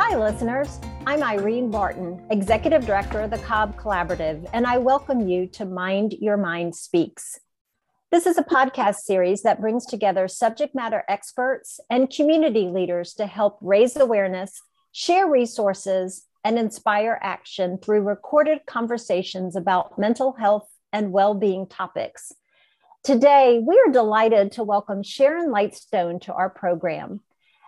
Hi, listeners. I'm Irene Barton, Executive Director of the Cobb Collaborative, and I welcome you to Mind Your Mind Speaks. This is a podcast series that brings together subject matter experts and community leaders to help raise awareness, share resources, and inspire action through recorded conversations about mental health and well being topics. Today, we are delighted to welcome Sharon Lightstone to our program.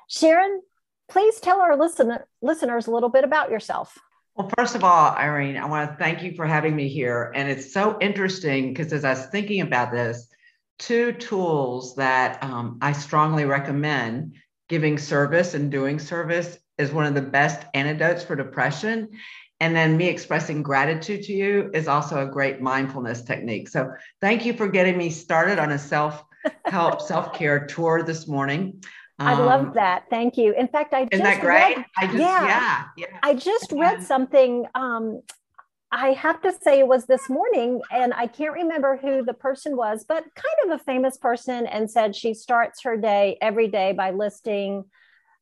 Sharon, please tell our listen- listeners a little bit about yourself. Well, first of all, Irene, I want to thank you for having me here. And it's so interesting because as I was thinking about this, two tools that um, I strongly recommend giving service and doing service is one of the best antidotes for depression. And then me expressing gratitude to you is also a great mindfulness technique. So thank you for getting me started on a self help, self care tour this morning. I love um, that. Thank you. In fact, I just that great? Read, I just, yeah, yeah, yeah. I just read something. Um, I have to say it was this morning, and I can't remember who the person was, but kind of a famous person, and said she starts her day every day by listing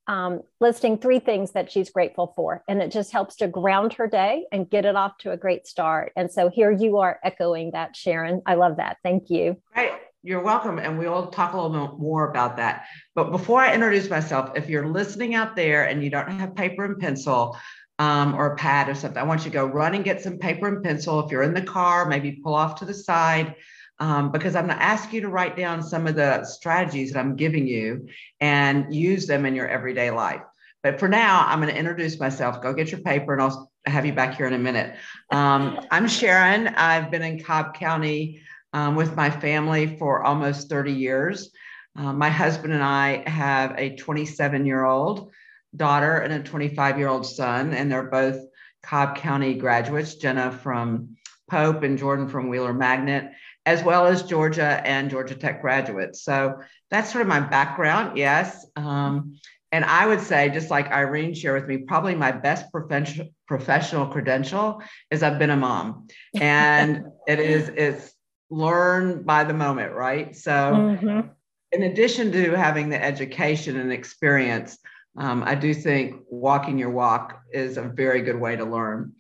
um, listing three things that she's grateful for, and it just helps to ground her day and get it off to a great start. And so here you are echoing that, Sharon. I love that. Thank you. Right. You're welcome. And we'll talk a little bit more about that. But before I introduce myself, if you're listening out there and you don't have paper and pencil um, or a pad or something, I want you to go run and get some paper and pencil. If you're in the car, maybe pull off to the side. Um, because I'm going to ask you to write down some of the strategies that I'm giving you and use them in your everyday life. But for now, I'm going to introduce myself. Go get your paper and I'll have you back here in a minute. Um, I'm Sharon. I've been in Cobb County um, with my family for almost 30 years. Uh, my husband and I have a 27 year old daughter and a 25 year old son, and they're both Cobb County graduates, Jenna from Pope and Jordan from Wheeler Magnet, as well as Georgia and Georgia Tech graduates. So that's sort of my background, yes. Um, and I would say, just like Irene shared with me, probably my best professional credential is I've been a mom, and it is it's learn by the moment, right? So, mm-hmm. in addition to having the education and experience, um, I do think walking your walk is a very good way to learn.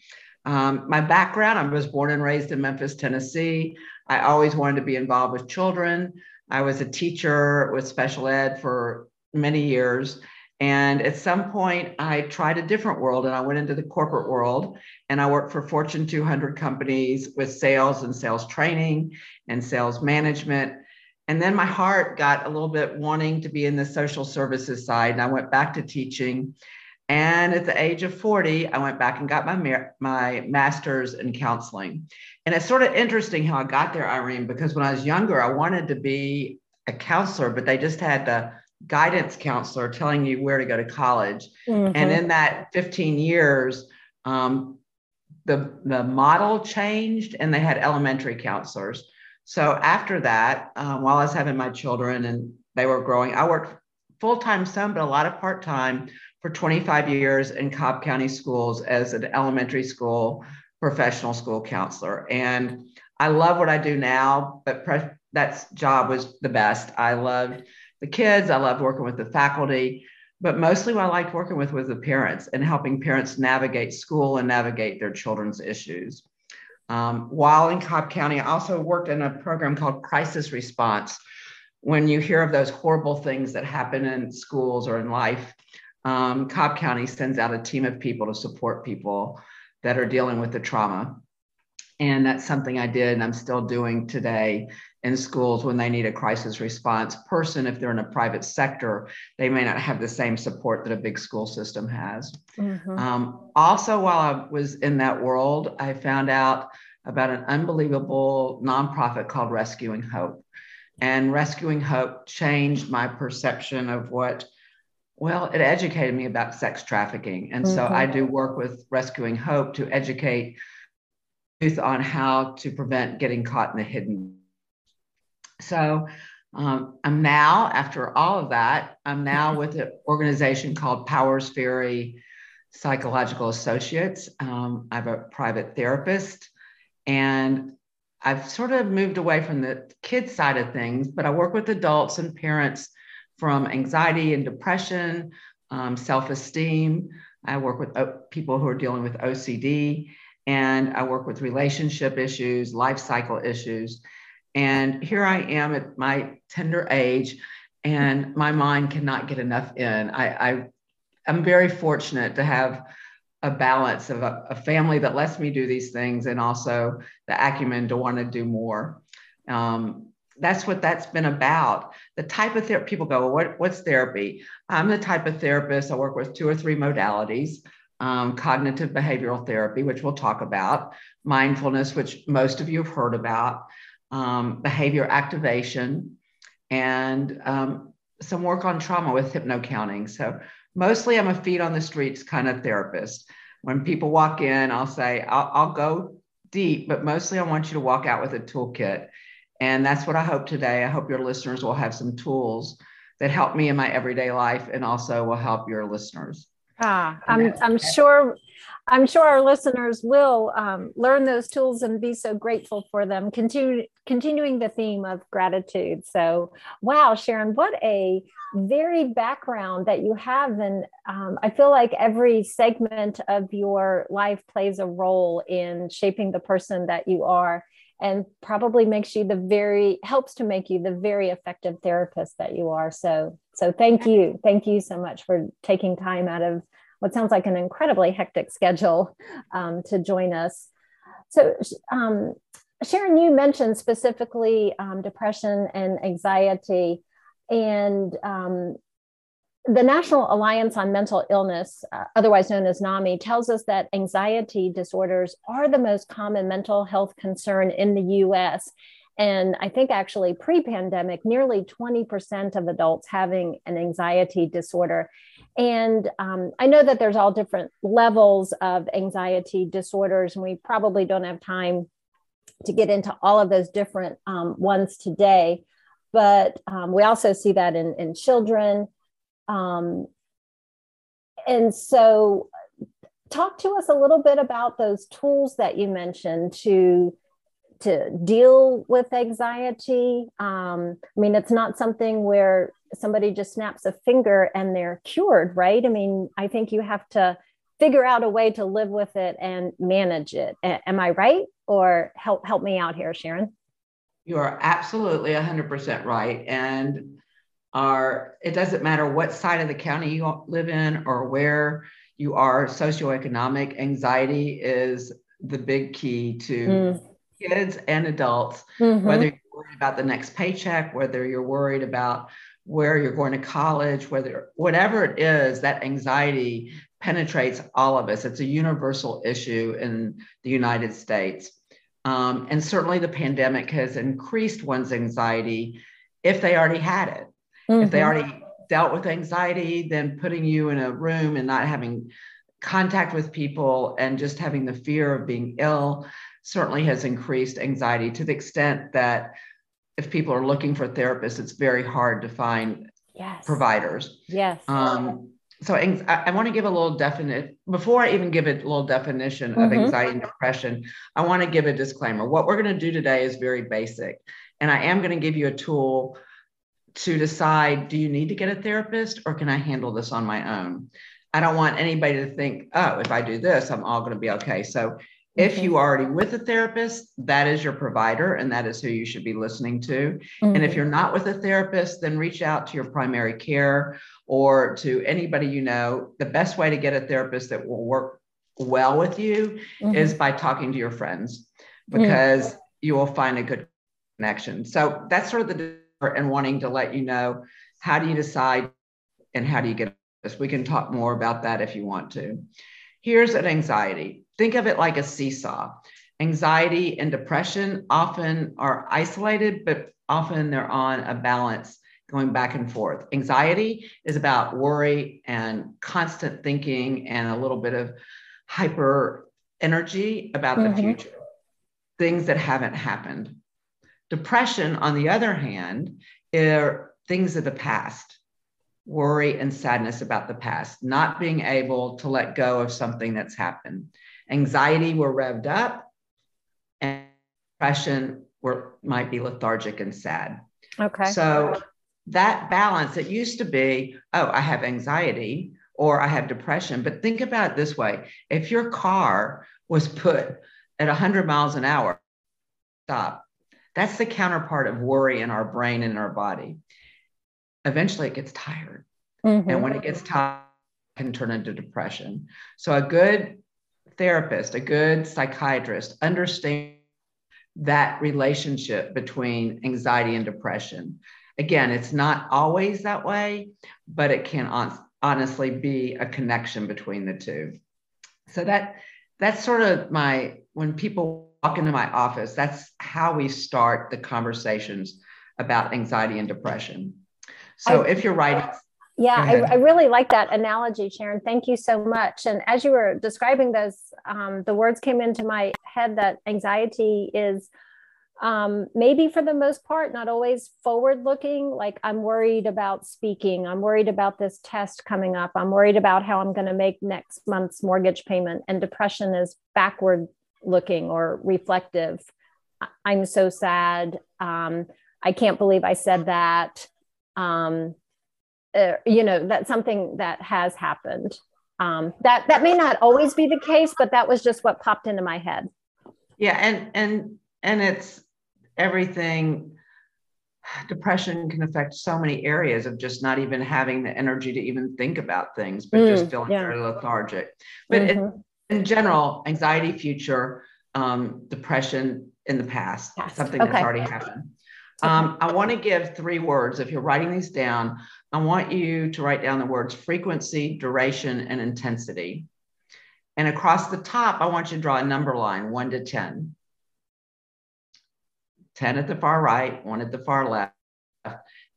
Um, my background I was born and raised in Memphis, Tennessee. I always wanted to be involved with children. I was a teacher with special ed for many years. And at some point, I tried a different world and I went into the corporate world and I worked for Fortune 200 companies with sales and sales training and sales management. And then my heart got a little bit wanting to be in the social services side. And I went back to teaching. And at the age of 40, I went back and got my, my master's in counseling. And it's sort of interesting how I got there, Irene, because when I was younger, I wanted to be a counselor, but they just had the guidance counselor telling you where to go to college. Mm-hmm. And in that 15 years, um, the, the model changed and they had elementary counselors. So after that, um, while I was having my children and they were growing, I worked full time, some, but a lot of part time for 25 years in Cobb County schools as an elementary school professional school counselor. And I love what I do now, but pre- that job was the best. I loved the kids, I loved working with the faculty, but mostly what I liked working with was the parents and helping parents navigate school and navigate their children's issues. Um, while in Cobb County, I also worked in a program called Crisis Response. When you hear of those horrible things that happen in schools or in life, um, Cobb County sends out a team of people to support people that are dealing with the trauma. And that's something I did and I'm still doing today in schools when they need a crisis response person. If they're in a private sector, they may not have the same support that a big school system has. Mm-hmm. Um, also, while I was in that world, I found out about an unbelievable nonprofit called Rescuing Hope. And Rescuing Hope changed my perception of what, well, it educated me about sex trafficking. And mm-hmm. so I do work with Rescuing Hope to educate on how to prevent getting caught in the hidden. So um, I'm now, after all of that, I'm now with an organization called Powers Ferry Psychological Associates. Um, I'm a private therapist, and I've sort of moved away from the kids side of things, but I work with adults and parents from anxiety and depression, um, self esteem, I work with people who are dealing with OCD, and I work with relationship issues, life cycle issues. And here I am at my tender age, and my mind cannot get enough in. I, I am very fortunate to have a balance of a, a, family that lets me do these things and also the acumen to want to do more. Um, that's what that's been about. The type of therapy people go, what, what's therapy? I'm the type of therapist, I work with two or three modalities um, cognitive behavioral therapy, which we'll talk about, mindfulness, which most of you have heard about, um, behavior activation, and um, some work on trauma with hypnocounting. So mostly I'm a feet on the streets kind of therapist. When people walk in, I'll say, I'll, I'll go deep, but mostly I want you to walk out with a toolkit and that's what I hope today. I hope your listeners will have some tools that help me in my everyday life and also will help your listeners. Ah, I'm, I'm sure I'm sure our listeners will um, learn those tools and be so grateful for them. Continue, continuing the theme of gratitude. So, wow, Sharon, what a varied background that you have. And um, I feel like every segment of your life plays a role in shaping the person that you are and probably makes you the very helps to make you the very effective therapist that you are so so thank you thank you so much for taking time out of what sounds like an incredibly hectic schedule um, to join us so um, sharon you mentioned specifically um, depression and anxiety and um, the National Alliance on Mental Illness, uh, otherwise known as NAMI, tells us that anxiety disorders are the most common mental health concern in the US. And I think actually pre pandemic, nearly 20% of adults having an anxiety disorder. And um, I know that there's all different levels of anxiety disorders, and we probably don't have time to get into all of those different um, ones today. But um, we also see that in, in children um, and so, talk to us a little bit about those tools that you mentioned to to deal with anxiety. Um, I mean, it's not something where somebody just snaps a finger and they're cured, right? I mean, I think you have to figure out a way to live with it and manage it. A- am I right? Or help help me out here, Sharon? You are absolutely 100% right. And are it doesn't matter what side of the county you live in or where you are socioeconomic anxiety is the big key to mm. Kids and adults mm-hmm. whether you're worried about the next paycheck whether you're worried about where you're going to college whether whatever it is that anxiety penetrates all of us it's a universal issue in the united states um, and certainly the pandemic has increased one's anxiety if they already had it Mm-hmm. If they mm-hmm. already dealt with anxiety, then putting you in a room and not having contact with people and just having the fear of being ill certainly has increased anxiety to the extent that if people are looking for therapists, it's very hard to find yes. providers. Yes. Um, so I, I, want to give a little definite before I even give a little definition of mm-hmm. anxiety and depression. I want to give a disclaimer. What we're going to do today is very basic, and I am going to give you a tool to decide do you need to get a therapist or can I handle this on my own? I don't want anybody to think, oh, if I do this, I'm all going to be okay. So if you are already with a therapist, that is your provider and that is who you should be listening to. Mm-hmm. And if you're not with a therapist, then reach out to your primary care or to anybody you know. The best way to get a therapist that will work well with you mm-hmm. is by talking to your friends because mm-hmm. you will find a good connection. So that's sort of the and wanting to let you know how do you decide and how do you get this. We can talk more about that if you want to. Here's an anxiety. Think of it like a seesaw. Anxiety and depression often are isolated, but often they're on a balance going back and forth. Anxiety is about worry and constant thinking and a little bit of hyper energy about mm-hmm. the future, things that haven't happened. Depression, on the other hand, are things of the past, worry and sadness about the past, not being able to let go of something that's happened. Anxiety, we're revved up, and depression, we're, might be lethargic and sad. Okay. So that balance, it used to be, oh, I have anxiety or I have depression. But think about it this way if your car was put at 100 miles an hour, stop. That's the counterpart of worry in our brain and our body. Eventually, it gets tired. Mm-hmm. And when it gets tired, it can turn into depression. So, a good therapist, a good psychiatrist understands that relationship between anxiety and depression. Again, it's not always that way, but it can on, honestly be a connection between the two. So that that's sort of my when people walk into my office, that's how we start the conversations about anxiety and depression. So I, if you're writing yeah, I, I, really like that analogy, Sharon. Thank you so much. And as you were describing those, um, the words came into my head that anxiety is um, maybe for the most part not always forward looking. Like I'm worried about speaking. I'm worried about this test coming up. I'm worried about how I'm going to make next month's mortgage payment. And depression is backward looking or reflective. I'm so sad. Um, I can't believe I said that. Um, uh, you know that's something that has happened um, that that may not always be the case but that was just what popped into my head yeah and and and it's everything depression can affect so many areas of just not even having the energy to even think about things but mm, just feeling yeah. very lethargic but mm-hmm. in, in, general anxiety future um, depression in the past, past. something okay. that's already happened um, I want to give three words. If you're writing these down, I want you to write down the words frequency, duration, and intensity. And across the top, I want you to draw a number line one to 10. 10 at the far right, one at the far left.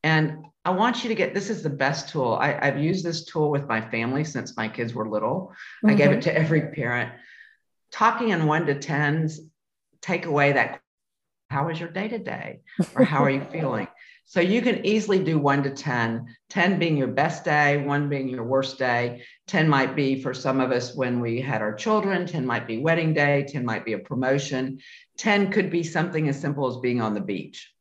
And I want you to get this is the best tool. I, have used this tool with my family since my kids were little. Mm-hmm. I gave it to every parent. Talking in one to tens, take away that how was your day today? Or how are you feeling? So you can easily do one to 10, 10 being your best day, one being your worst day. 10 might be for some of us when we had our children, 10 might be wedding day, 10 might be a promotion. 10 could be something as simple as being on the beach.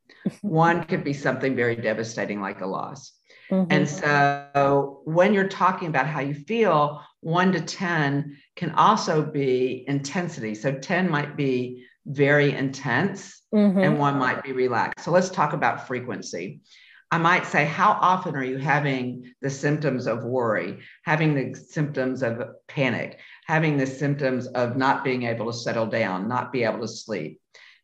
one could be something very devastating like a loss. Mm-hmm. And so when you're talking about how you feel, one to 10 can also be intensity. So 10 might be very intense mm-hmm. and one might be relaxed. So let's talk about frequency. I might say, how often are you having the symptoms of worry, having the symptoms of panic, having the symptoms of not being able to settle down, not be able to sleep?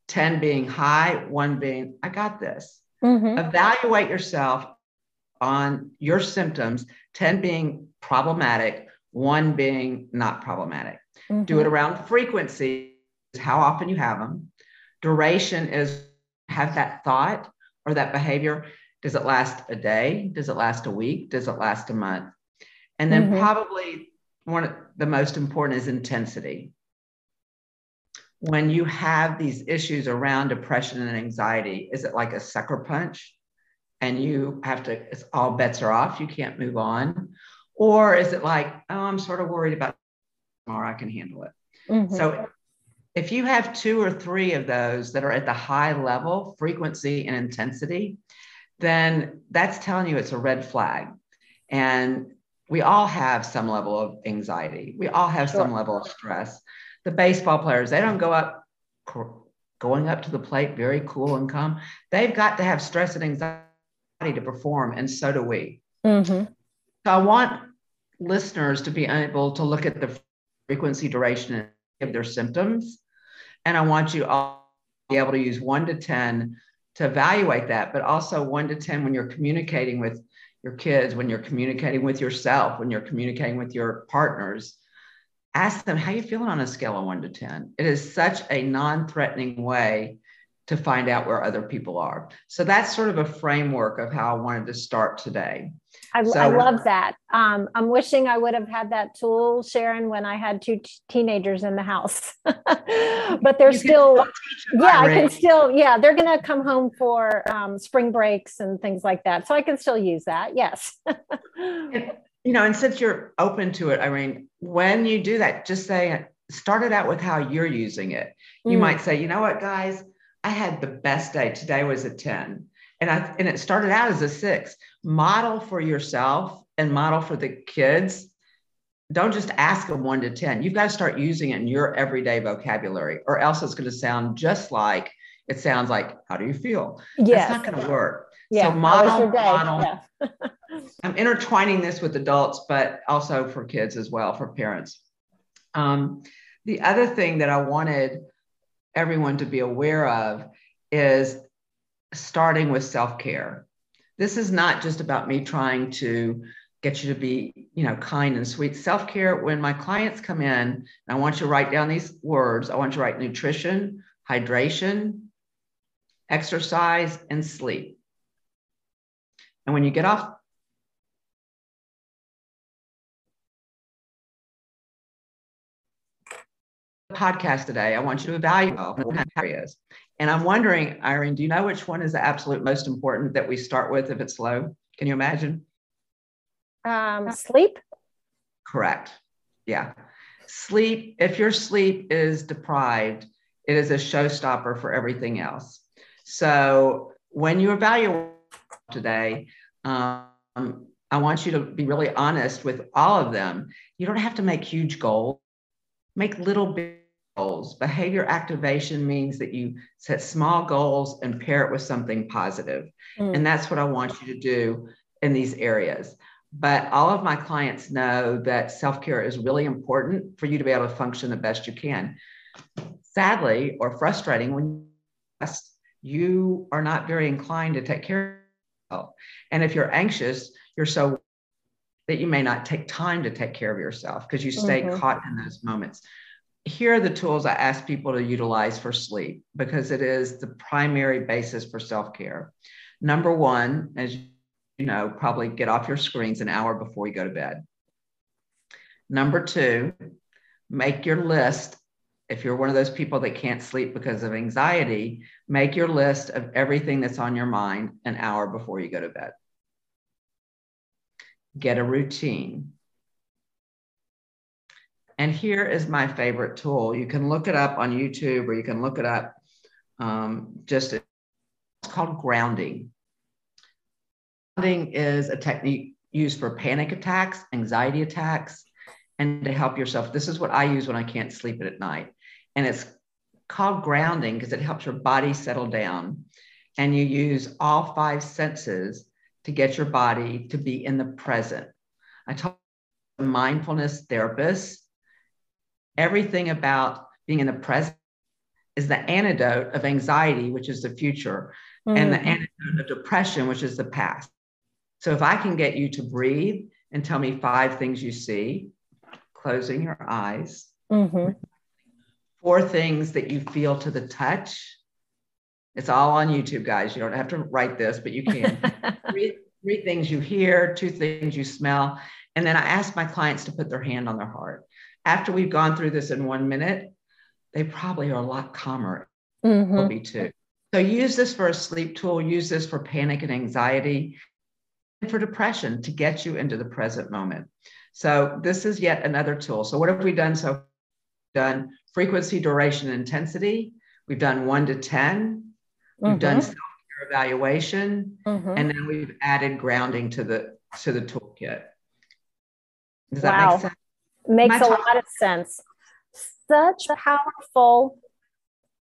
10 being high, one being, I got this. Mm-hmm. Evaluate yourself on your symptoms, 10 being problematic, one being not problematic. Mm-hmm. Do it around frequency how often you have them. Duration is have that thought or that behavior. Does it last a day? Does it last a week? Does it last a month? And then mm-hmm. probably one of the most important is intensity. When you have these issues around depression and anxiety, is it like a sucker punch? And you have to, it's all bets are off, you can't move on. Or is it like, oh, I'm sort of worried about tomorrow, I can handle it. Mm-hmm. So if you have two or three of those that are at the high level, frequency and intensity, then that's telling you it's a red flag. And we all have some level of anxiety. We all have sure. some level of stress. The baseball players, they don't go up going up to the plate very cool and calm. They've got to have stress and anxiety to perform, and so do we. Mm-hmm. So I want listeners to be able to look at the frequency, duration and of their symptoms and I want you all to be able to use one to 10 to evaluate that, but also one to 10 when you're communicating with your kids, when you're communicating with yourself, when you're communicating with your partners. Ask them how you feeling on a scale of one to 10. It is such a non-threatening way to find out where other people are. So that's sort of a framework of how I wanted to start today. I, so, I love that. Um, I'm wishing I would have had that tool, Sharon, when I had two t- teenagers in the house. but they're still, yeah, I can still, yeah, they're going to come home for um, spring breaks and things like that. So I can still use that. Yes. and, you know, and since you're open to it, Irene, when you do that, just say, start it out with how you're using it. You mm. might say, you know what, guys, I had the best day. Today was a 10. And I and it started out as a six. Model for yourself and model for the kids don't just ask them one to 10. You've got to start using it in your everyday vocabulary, or else it's going to sound just like it sounds like, how do you feel? Yes. It's not going to work. Yeah. So model, model. Yeah. I'm intertwining this with adults, but also for kids as well, for parents. Um, the other thing that I wanted everyone to be aware of is starting with self care. This is not just about me trying to get you to be, you know, kind and sweet. Self care, when my clients come in, I want you to write down these words. I want you to write nutrition, hydration, exercise, and sleep. And when you get off podcast today, I want you to evaluate all areas. And I'm wondering, Irene, do you know which one is the absolute most important that we start with if it's low? Can you imagine? Um, sleep. Correct. Yeah. Sleep, if your sleep is deprived, it is a showstopper for everything else. So when you evaluate today, um, I want you to be really honest with all of them. You don't have to make huge goals, make little goals. Behavior activation means that you set small goals and pair it with something positive. Mm. And that's what I want you to do in these areas. But all of my clients know that self care is really important for you to be able to function the best you can. Sadly, or frustrating, when you are not very inclined to take care of yourself. And if you're anxious, you're so that you may not take time to take care of yourself because you stay mm-hmm. caught in those moments here are the tools I ask people to utilize for sleep because it is the primary basis for self care. Number one, as you know, probably get off your screens an hour before you go to bed. Number two, make your list. If you're one of those people that can't sleep because of anxiety, make your list of everything that's on your mind an hour before you go to bed. Get a routine. And here is my favorite tool. You can look it up on YouTube or you can look it up um, just, it's called grounding. Grounding is a technique used for panic attacks, anxiety attacks, and to help yourself. This is what I use when I can't sleep at night. And it's called grounding because it helps your body settle down. And you use all five senses to get your body to be in the present. I told mindfulness therapists everything about being in the present is the antidote of anxiety, which is the future, mm-hmm. and the mm-hmm. antidote of depression, which is the past. So if I can get you to breathe and tell me five things you see, closing your eyes, mm-hmm. four things that you feel to the touch. It's all on YouTube, guys. You don't have to write this, but you can. three, three things you hear, two things you smell. And then I ask my clients to put their hand on their heart after we've gone through this in one minute, they probably are a lot calmer. Mm-hmm. Will be too. So use this for a sleep tool. Use this for panic and anxiety, and for depression to get you into the present moment. So this is yet another tool. So what have we done? So done frequency, duration, intensity. We've done one to 10. We've mm-hmm. done self-care evaluation. Mm-hmm. And then we've added grounding to the to the toolkit. Does wow. that make sense? Makes a lot of sense. Such powerful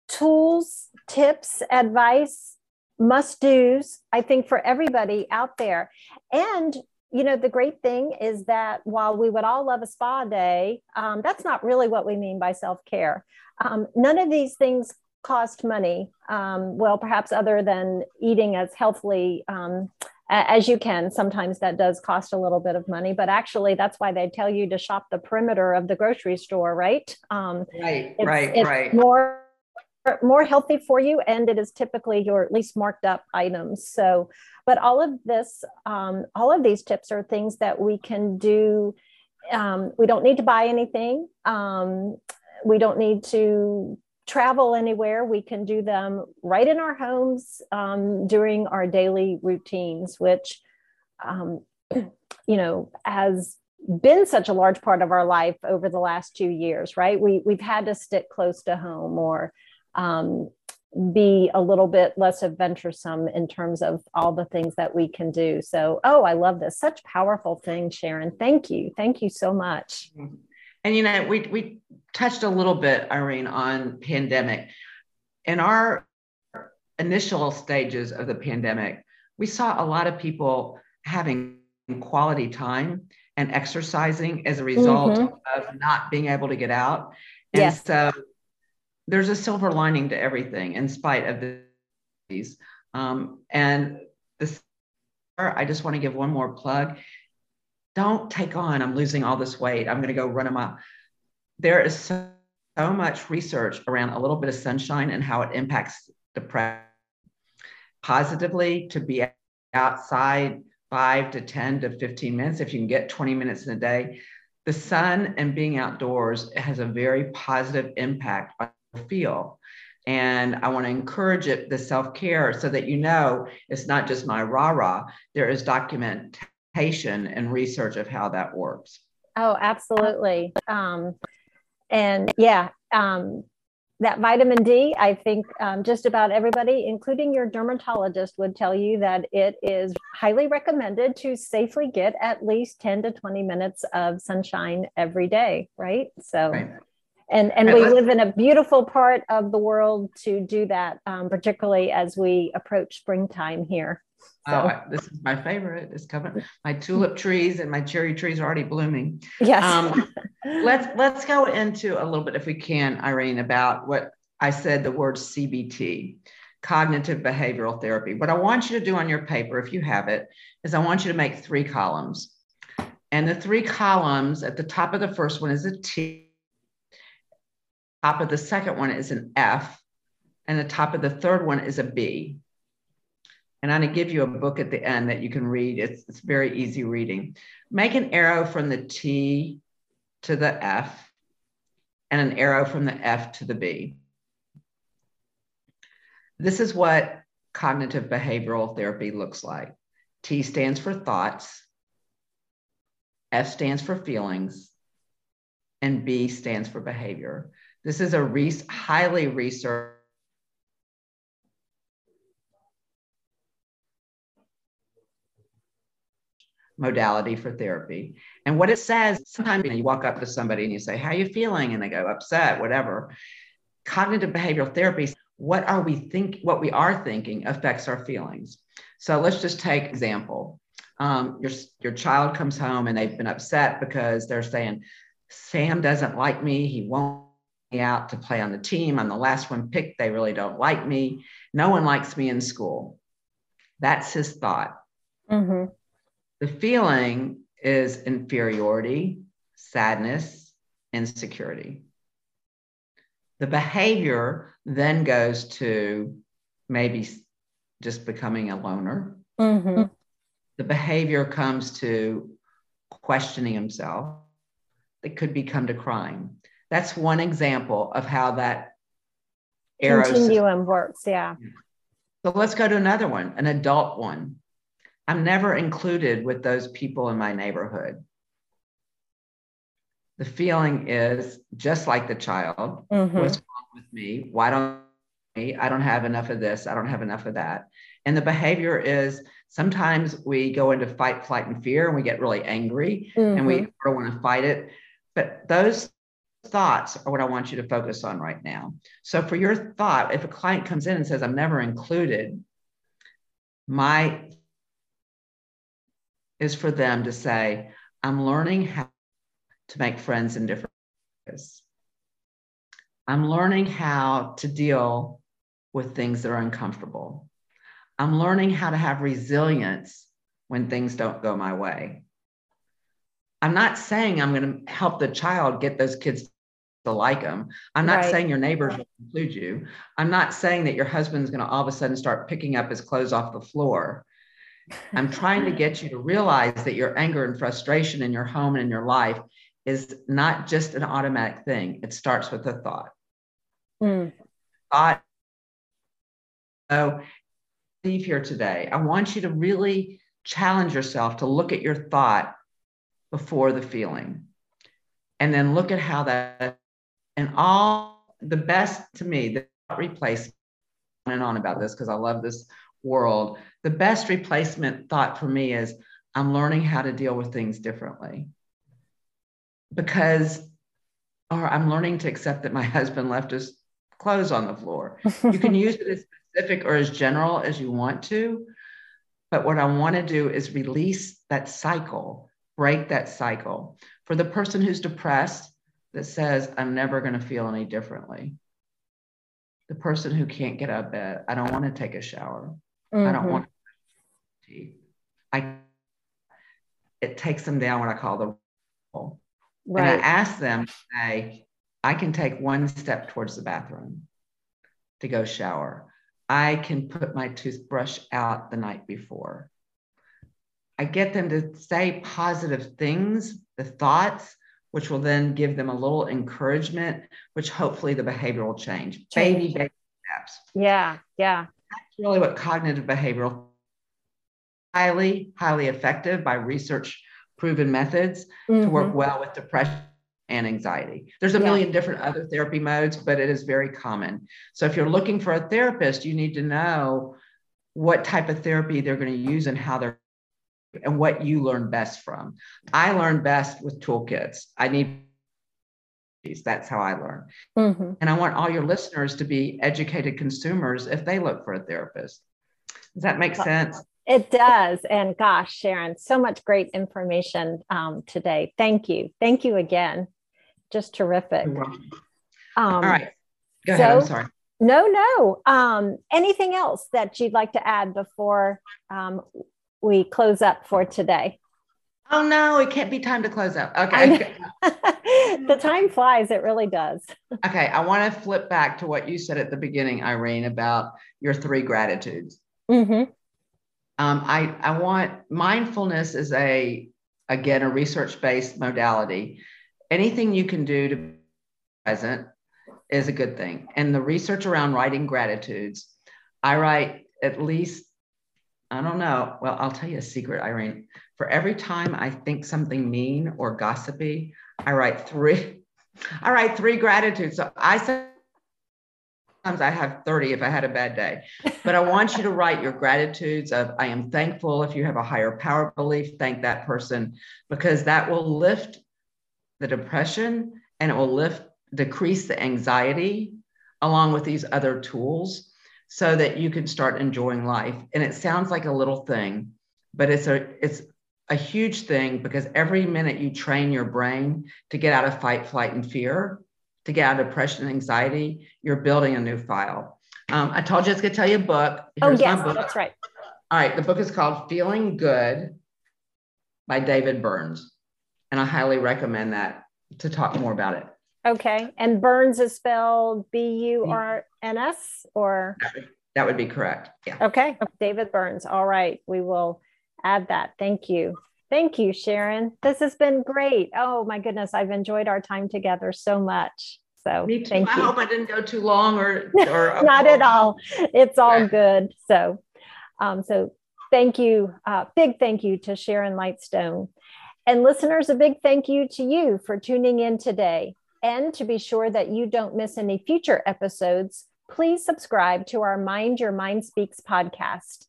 tools, tips, advice, must do's, I think, for everybody out there. And you know, the great thing is that while we would all love a spa day, um, that's not really what we mean by self care. Um, none of these things cost money. Um, well, perhaps other than eating as healthily um, as you can. Sometimes that does cost a little bit of money, but actually, that's why they tell you to shop the perimeter of the grocery store, right? Um, right, it's, right, it's right. More more healthy for you and it is typically your least marked up items so but all of this um, all of these tips are things that we can do um, we don't need to buy anything um, we don't need to travel anywhere, we can do them right in our homes um, during our daily routines, which, um, you know, has been such a large part of our life over the last two years, right? We, we've had to stick close to home or, um, be a little bit less adventuresome in terms of all the things that we can do. So, oh, I love this. Such powerful thing, Sharon. Thank you. Thank you so much. And you know, we we touched a little bit, Irene, on pandemic. In our initial stages of the pandemic, we saw a lot of people having quality time and exercising as a result mm-hmm. of not being able to get out. And yes. so there's a silver lining to everything in spite of these. Um, and this, I just want to give one more plug. Don't take on, I'm losing all this weight. I'm going to go run a mile. There is so, so much research around a little bit of sunshine and how it impacts depression positively to be outside five to 10 to 15 minutes. If you can get 20 minutes in a day, the sun and being outdoors has a very positive impact on feel. And I want to encourage it, the self care, so that you know it's not just my rah rah. There is documentation and research of how that works. Oh, absolutely. Um, and yeah, um, that vitamin D, I think um, just about everybody, including your dermatologist, would tell you that it is highly recommended to safely get at least 10 to 20 minutes of sunshine every day, right? So, right. and and we live in a beautiful part of the world to do that, um, particularly as we approach springtime here. So. Oh, this is my favorite. It's coming. My tulip trees and my cherry trees are already blooming. Yes. Um, let's let's go into a little bit, if we can, Irene, about what I said. The word CBT, cognitive behavioral therapy. What I want you to do on your paper, if you have it, is I want you to make three columns, and the three columns at the top of the first one is a T. Top of the second one is an F, and the top of the third one is a B. And I'm going to give you a book at the end that you can read. It's, it's very easy reading. Make an arrow from the T to the F and an arrow from the F to the B. This is what cognitive behavioral therapy looks like. T stands for thoughts, F stands for feelings, and B stands for behavior. This is a re- highly researched modality for therapy. And what it says, sometimes you, know, you walk up to somebody and you say, How are you feeling? And they go, upset, whatever. Cognitive behavioral therapy, what are we think what we are thinking affects our feelings. So let's just take example. Um, your, your child comes home and they've been upset because they're saying, Sam doesn't like me. He won't me out to play on the team. I'm the last one picked. They really don't like me. No one likes me in school. That's his thought. Mm-hmm. The feeling is inferiority, sadness, insecurity. The behavior then goes to maybe just becoming a loner. Mm-hmm. The behavior comes to questioning himself. It could become to crying. That's one example of how that arrow continuum works. Yeah. So let's go to another one, an adult one. I'm never included with those people in my neighborhood. The feeling is just like the child. Mm-hmm. What's wrong with me? Why don't I? I don't have enough of this. I don't have enough of that. And the behavior is sometimes we go into fight, flight, and fear, and we get really angry mm-hmm. and we don't want to fight it. But those thoughts are what I want you to focus on right now. So, for your thought, if a client comes in and says, I'm never included, my is for them to say, I'm learning how to make friends in different ways. I'm learning how to deal with things that are uncomfortable. I'm learning how to have resilience when things don't go my way. I'm not saying I'm going to help the child get those kids to like them. I'm not right. saying your neighbors will include you. I'm not saying that your husband's going to all of a sudden start picking up his clothes off the floor. I'm trying to get you to realize that your anger and frustration in your home and in your life is not just an automatic thing. It starts with a thought. Mm. Thought. So, leave here today. I want you to really challenge yourself to look at your thought before the feeling, and then look at how that and all the best to me the replace and on about this because I love this world. The best replacement thought for me is I'm learning how to deal with things differently because, or I'm learning to accept that my husband left his clothes on the floor. You can use it as specific or as general as you want to. But what I want to do is release that cycle, break that cycle. For the person who's depressed that says, I'm never going to feel any differently. The person who can't get out of bed, I don't want to take a shower. Mm-hmm. I don't mm-hmm. want to. I it takes them down what I call the role. Right. And I ask them, say, I can take one step towards the bathroom to go shower. I can put my toothbrush out the night before. I get them to say positive things, the thoughts, which will then give them a little encouragement, which hopefully the behavior will change. change. Baby, baby steps. Yeah, yeah. That's really what cognitive behavioral highly, highly effective by research proven methods mm-hmm. to work mm-hmm. well with depression and anxiety. There's a yeah. million different other therapy modes, but it is very common. So if you're looking for a therapist, you need to know what type of therapy they're going to use and how they're and what you learn best from. I learn best with toolkits. I need that's how I learn. Mm-hmm. And I want all your listeners to be educated consumers if they look for a therapist. Does that make sense? It does. And gosh, Sharon, so much great information um, today. Thank you. Thank you again. Just terrific. Um, All right. Go so, ahead. I'm sorry. No, no. Um, anything else that you'd like to add before um, we close up for today? Oh no, it can't be time to close up. Okay. the time flies, it really does. okay, I want to flip back to what you said at the beginning, Irene, about your three gratitudes. Mm-hmm. Um, I, I want mindfulness is a, again, a research based modality. Anything you can do to be present is a good thing. And the research around writing gratitudes, I write at least, I don't know, well, I'll tell you a secret, Irene. For every time I think something mean or gossipy, I write three. I write three gratitudes. So I sometimes I have 30 if I had a bad day. But I want you to write your gratitudes of I am thankful. If you have a higher power belief, thank that person because that will lift the depression and it will lift decrease the anxiety along with these other tools so that you can start enjoying life. And it sounds like a little thing, but it's a it's a huge thing because every minute you train your brain to get out of fight, flight, and fear, to get out of depression and anxiety, you're building a new file. Um, I told you I was going to tell you a book. Oh, Here's oh, yes, book. that's right. All right. The book is called Feeling Good by David Burns. And I highly recommend that to talk more about it. Okay. And Burns is spelled B U R N S or? That would, be correct. Yeah. Okay. David Burns. All right. We will add that. Thank you. Thank you, Sharon. This has been great. Oh my goodness, I've enjoyed our time together so much. So Me too. I you. hope I didn't go too long or, or not at all. It's all good. So, um, so thank you. Uh, big thank you to Sharon Lightstone. And listeners, a big thank you to you for tuning in today. And to be sure that you don't miss any future episodes, please subscribe to our Mind Your Mind Speaks podcast.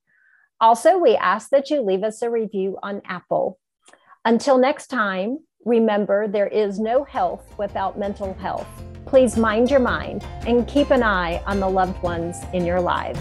Also, we ask that you leave us a review on Apple. Until next time, remember there is no health without mental health. Please mind your mind and keep an eye on the loved ones in your lives.